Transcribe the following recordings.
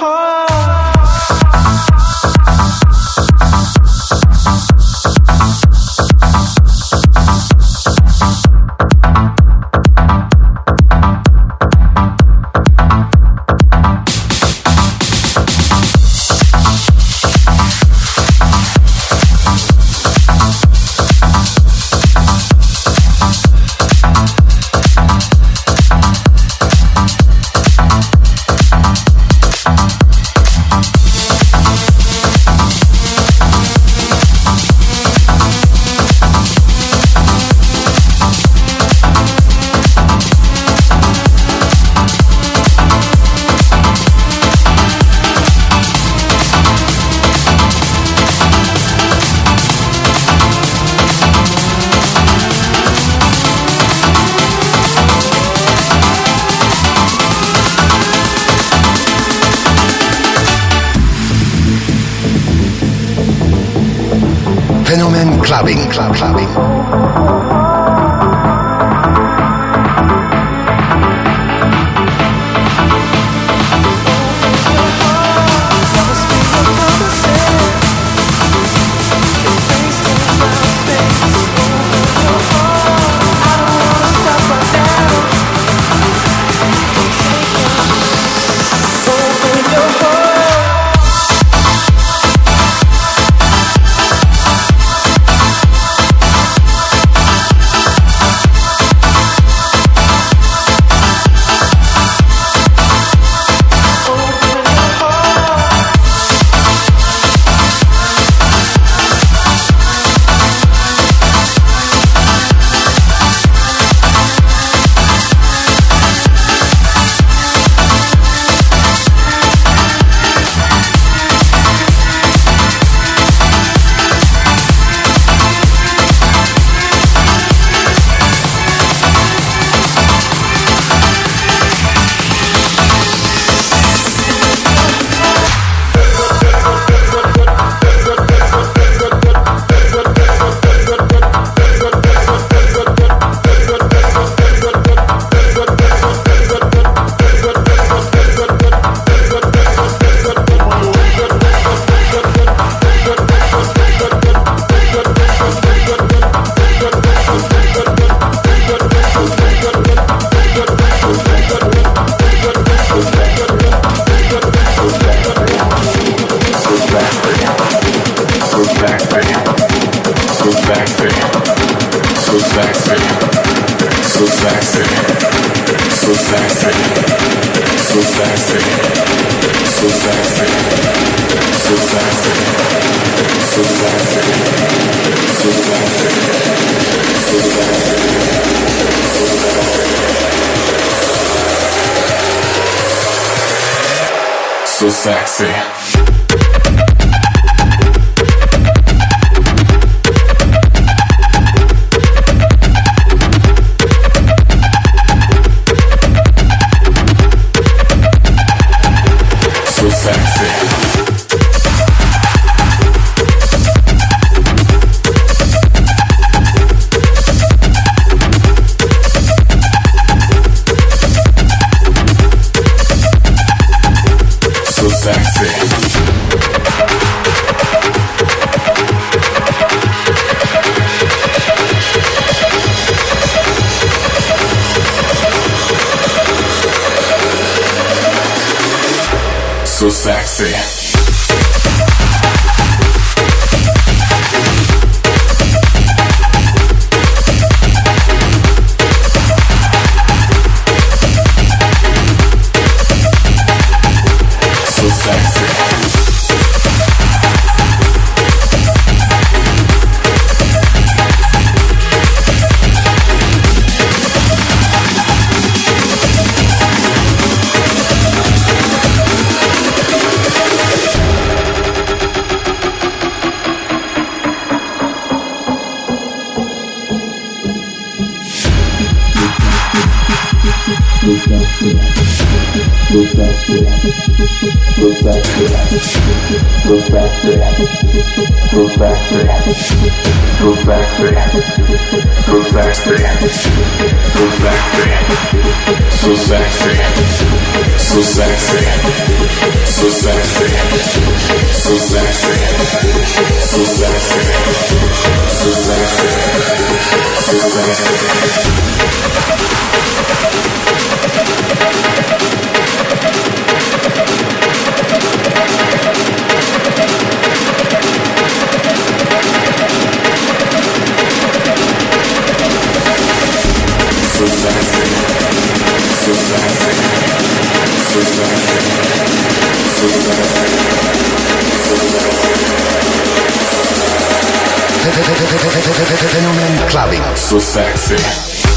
heart. So sexy. So sexy.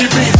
Keep it.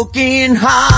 Broken hearted.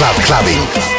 club clubbing.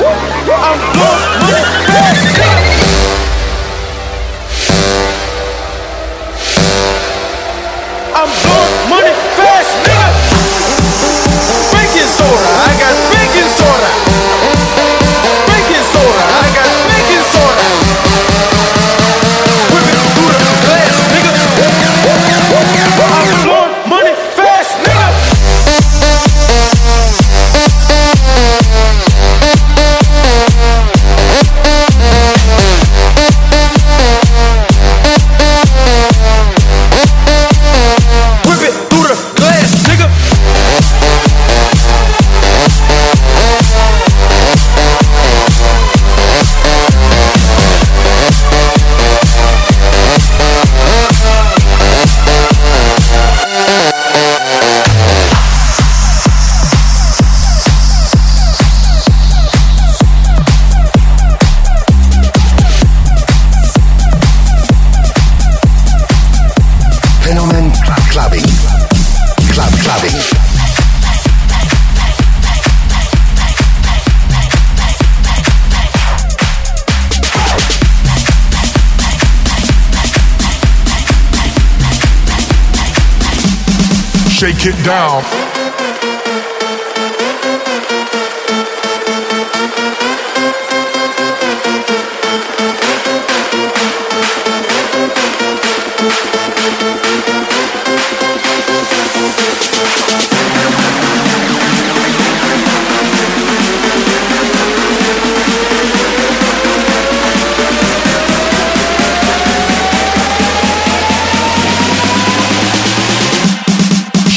I'm going. Down.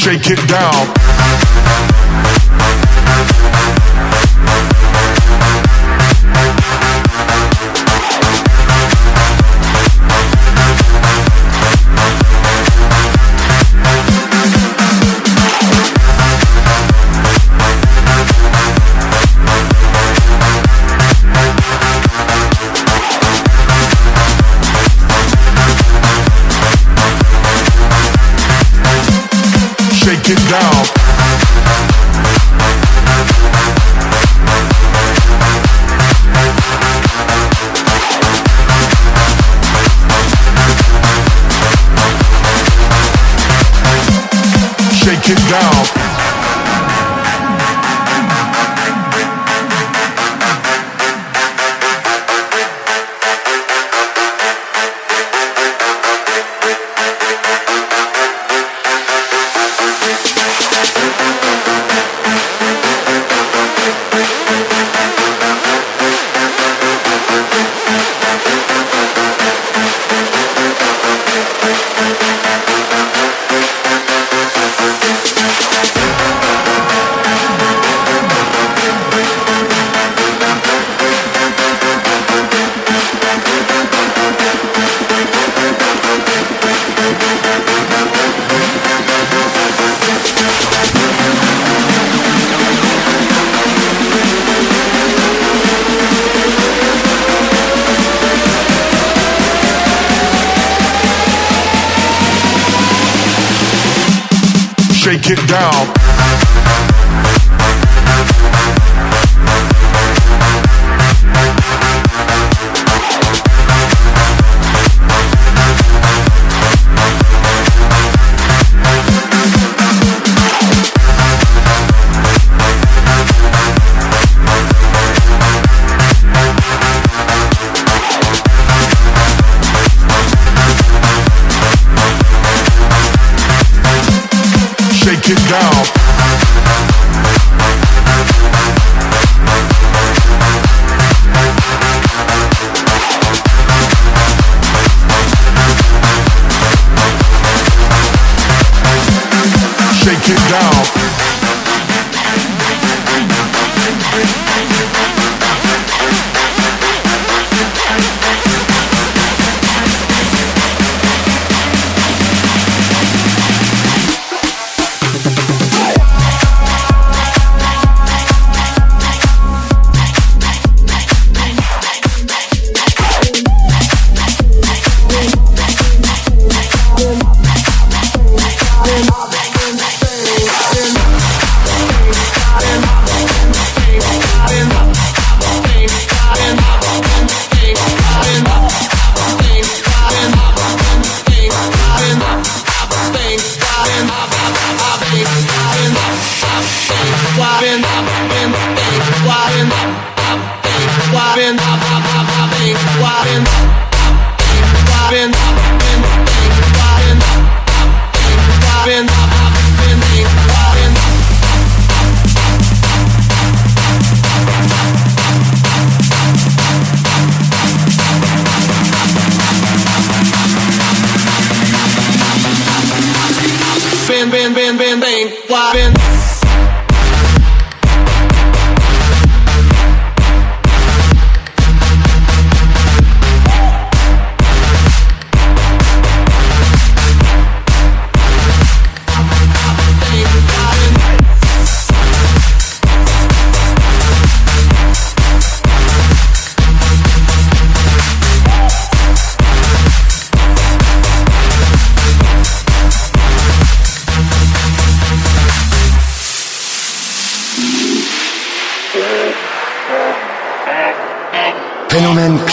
Shake it down.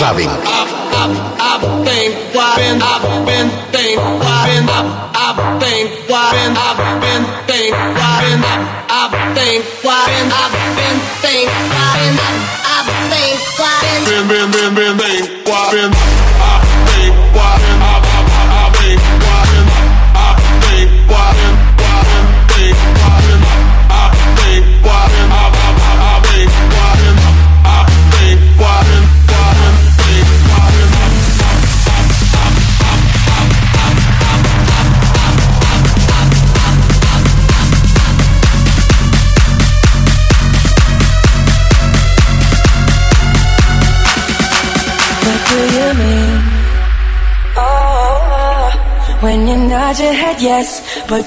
saben.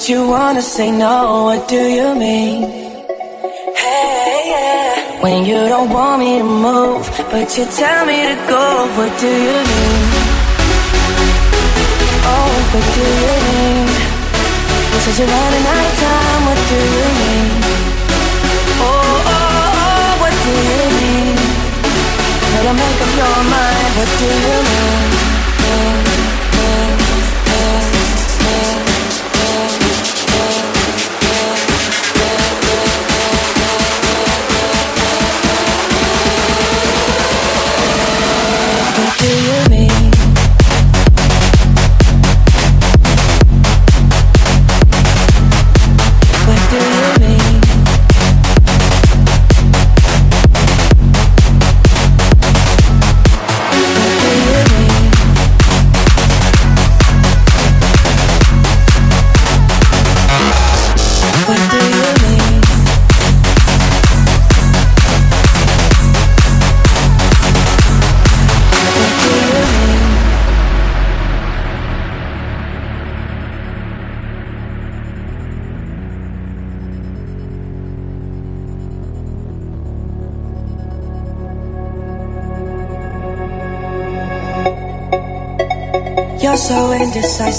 But you wanna say no. What do you mean? Hey, yeah. When you don't want me to move, but you tell me to go. What do you mean? Oh, what do you mean? You said you're running out of time. What do you mean? Oh, oh, oh, what do you mean? Better make up your mind. What do you mean?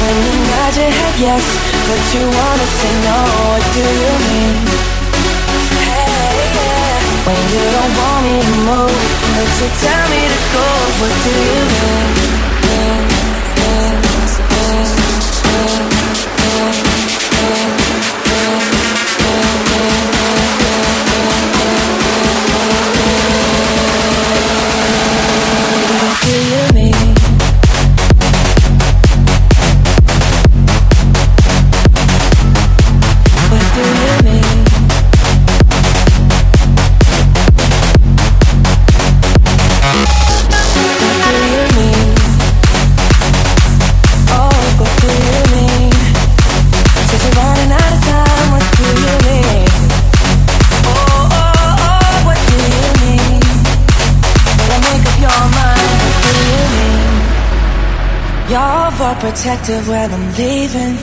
When you nod your head yes, but you wanna say no, what do you mean? When you don't want me to move, but you tell me to go, what do you mean? What You're when I'm leaving.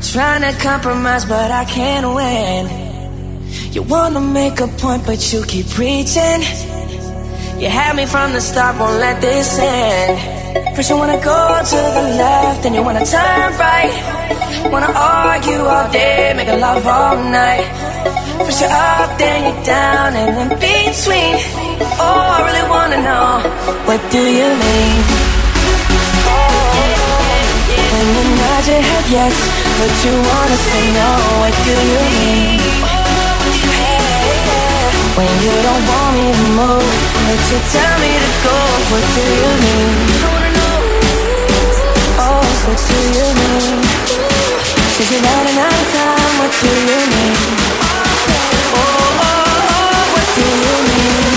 Trying to compromise, but I can't win. You wanna make a point, but you keep preaching. You had me from the start, won't let this end. First, you wanna go to the left, then you wanna turn right. Wanna argue all day, make a love all night. First, you're up, then you're down, and in between. Oh, I really wanna know, what do you mean? When you nod your head yes, but you wanna say no, what do you mean? When you don't want me to move, but you tell me to go, what do you mean? Oh, what do you mean? You're running out of time, what do you mean? Oh, oh, oh, what do you mean?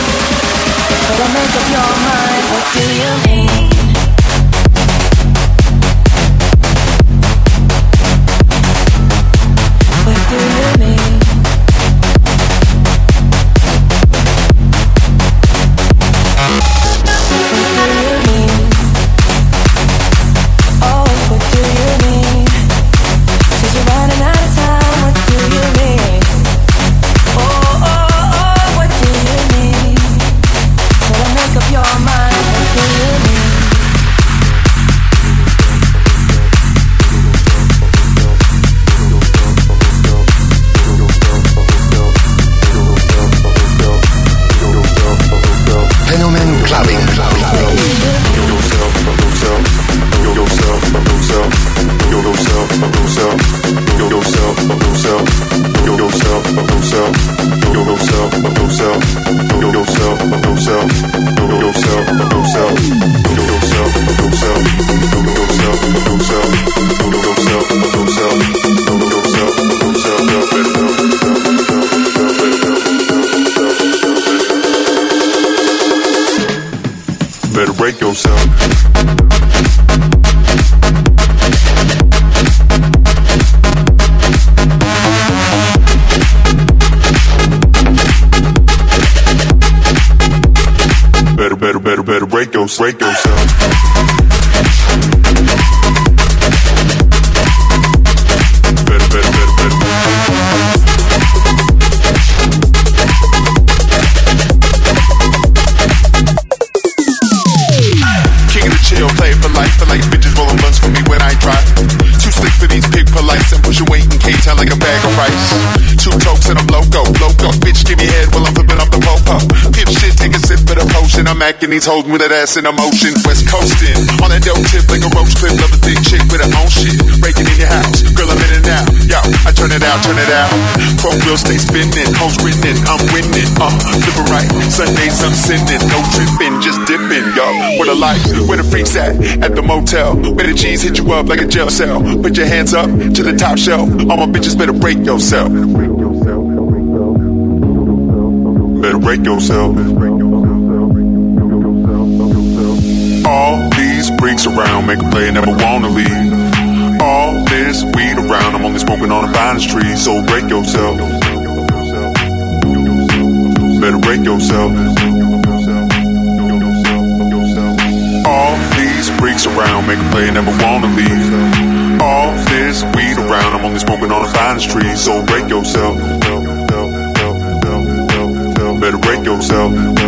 Better make up your mind, what do you mean? I'm acting holding with that ass in motion. West coasting on that dope tip like a roach clip. Love a thick chick with her own shit. Breaking in your house, girl, I'm in and out. Yo, I turn it out, turn it out. Chrome wheels stay spinning, hoes winning, I'm winning. Uh, flipping right, Sundays I'm sending, no tripping, just dipping, yo. Where the lights, where the freaks at? At the motel, where the G's hit you up like a jail cell. Put your hands up to the top shelf. All my bitches better break yourself. Better break yourself. All freaks around make a play, never wanna leave. All this weed around, I'm only smoking on a finest tree, so break yourself. Better break yourself. All these freaks around make a play, never wanna leave. All this weed around, I'm only smoking on a finest tree, so break yourself. Better break yourself.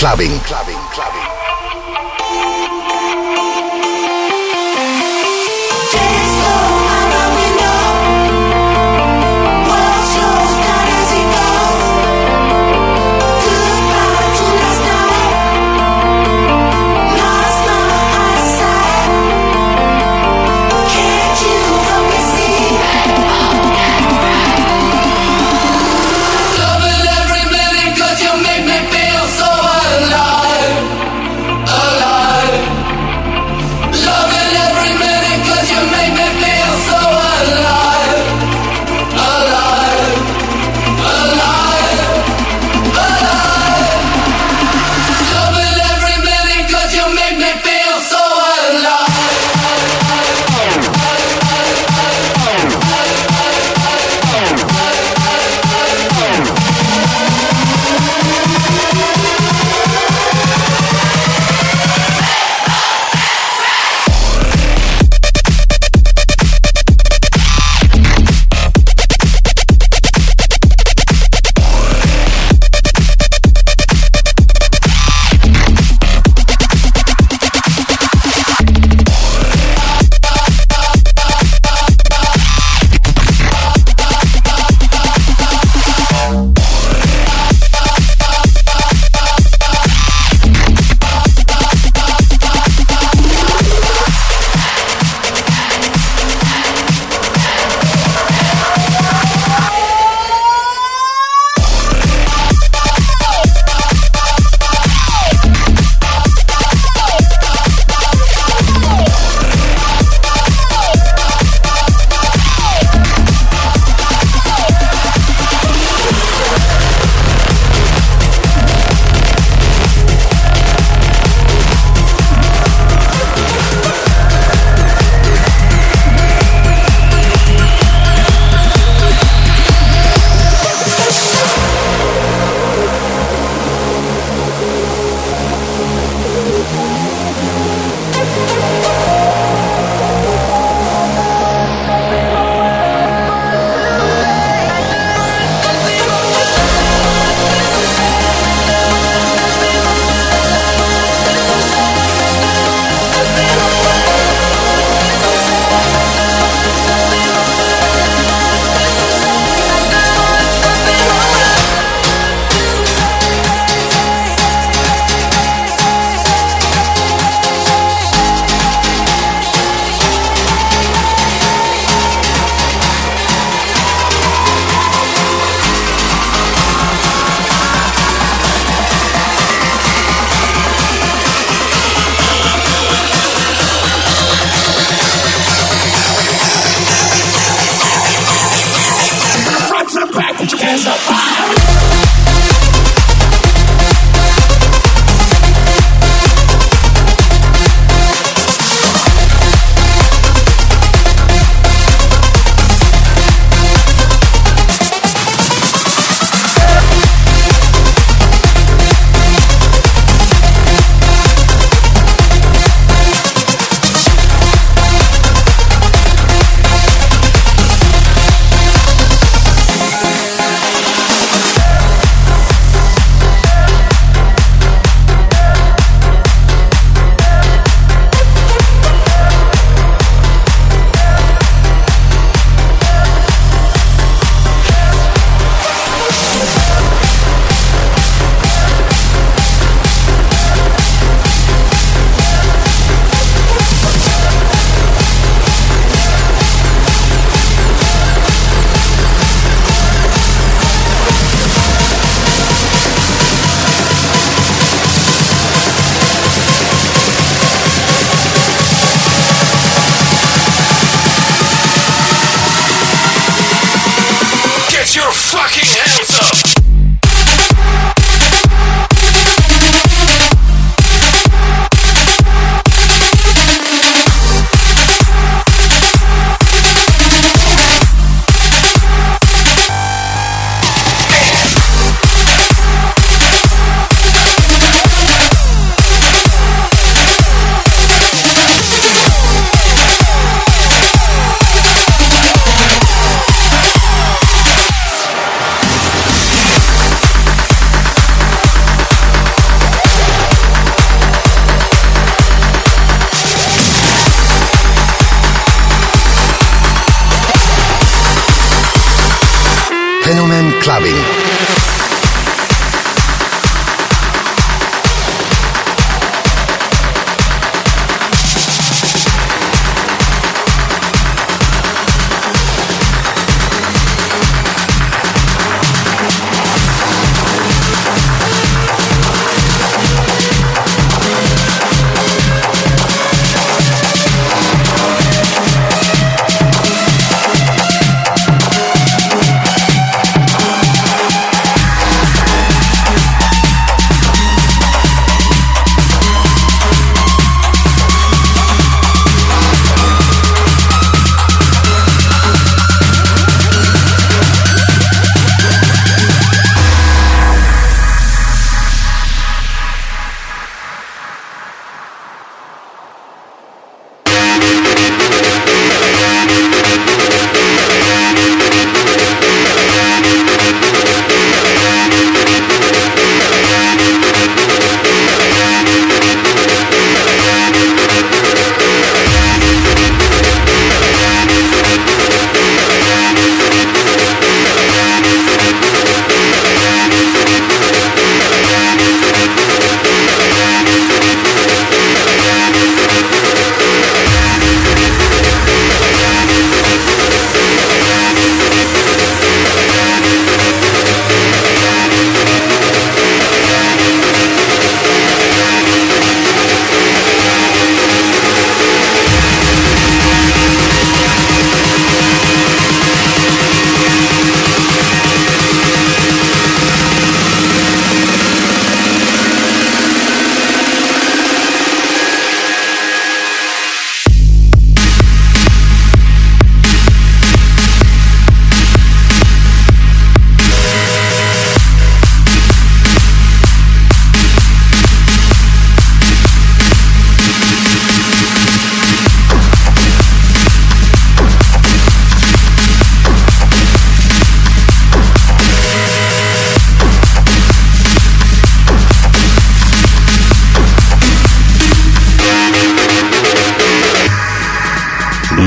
Clubbing. Clubbing.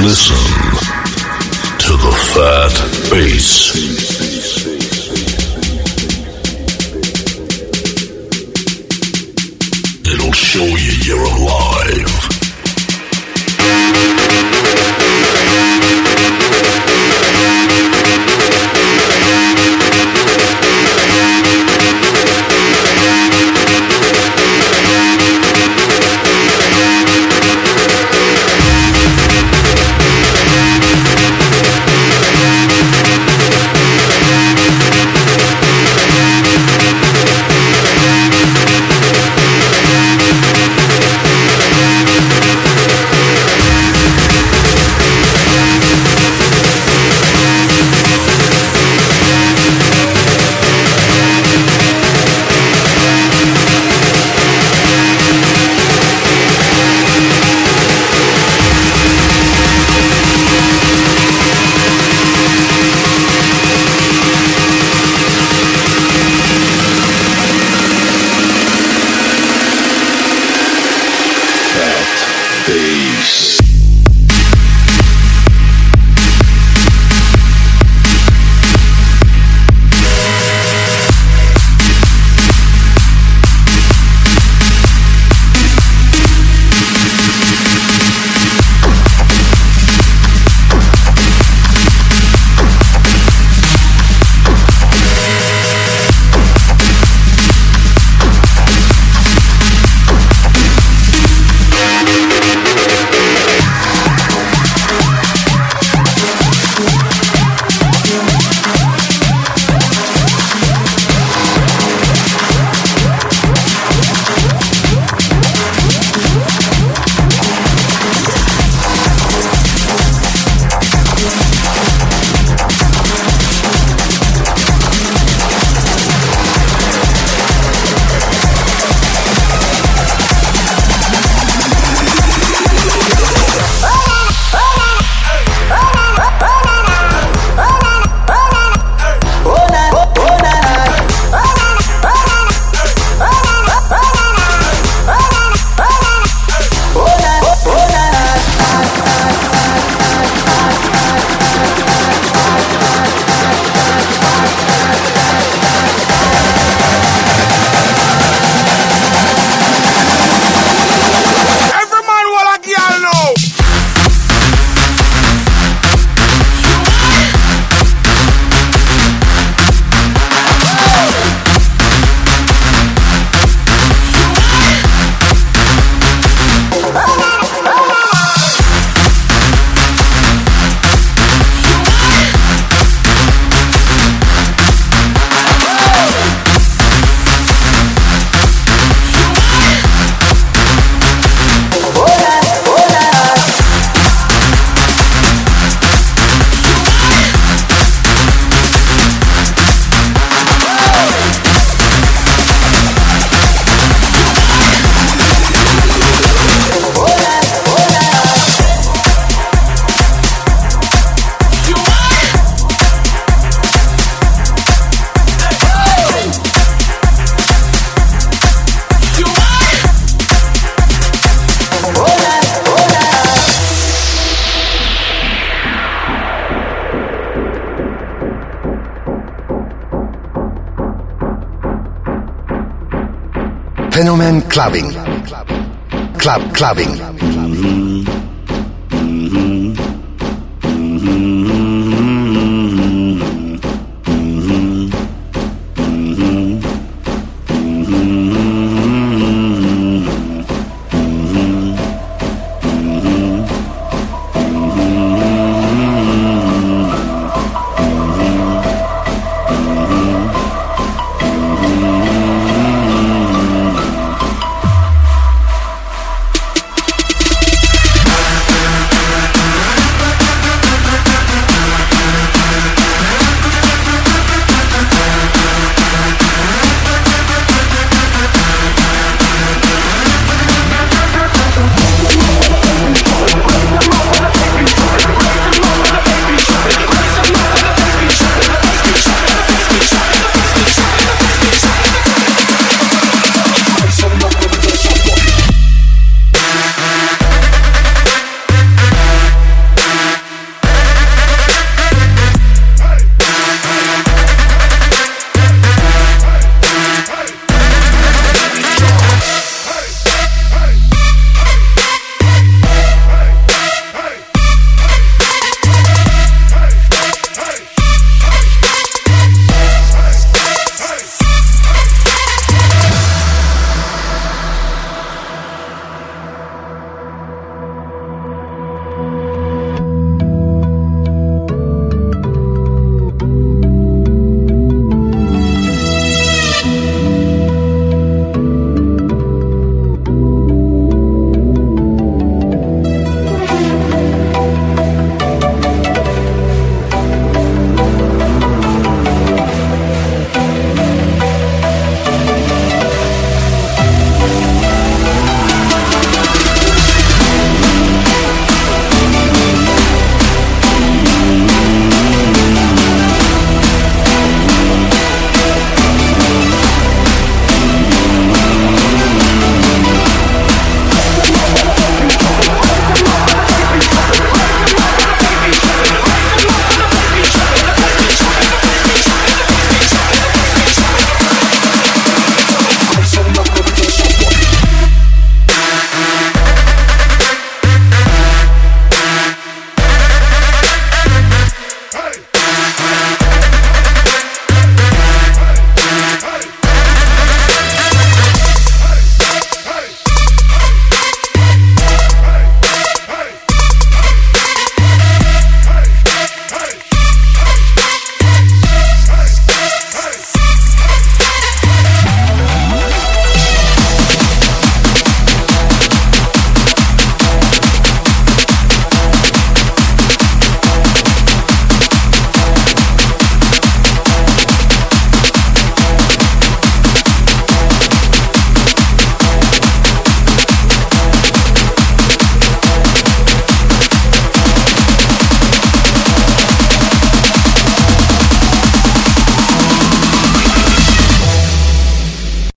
Listen to the fat bass. Fenomen Clubbing. Club Clubbing.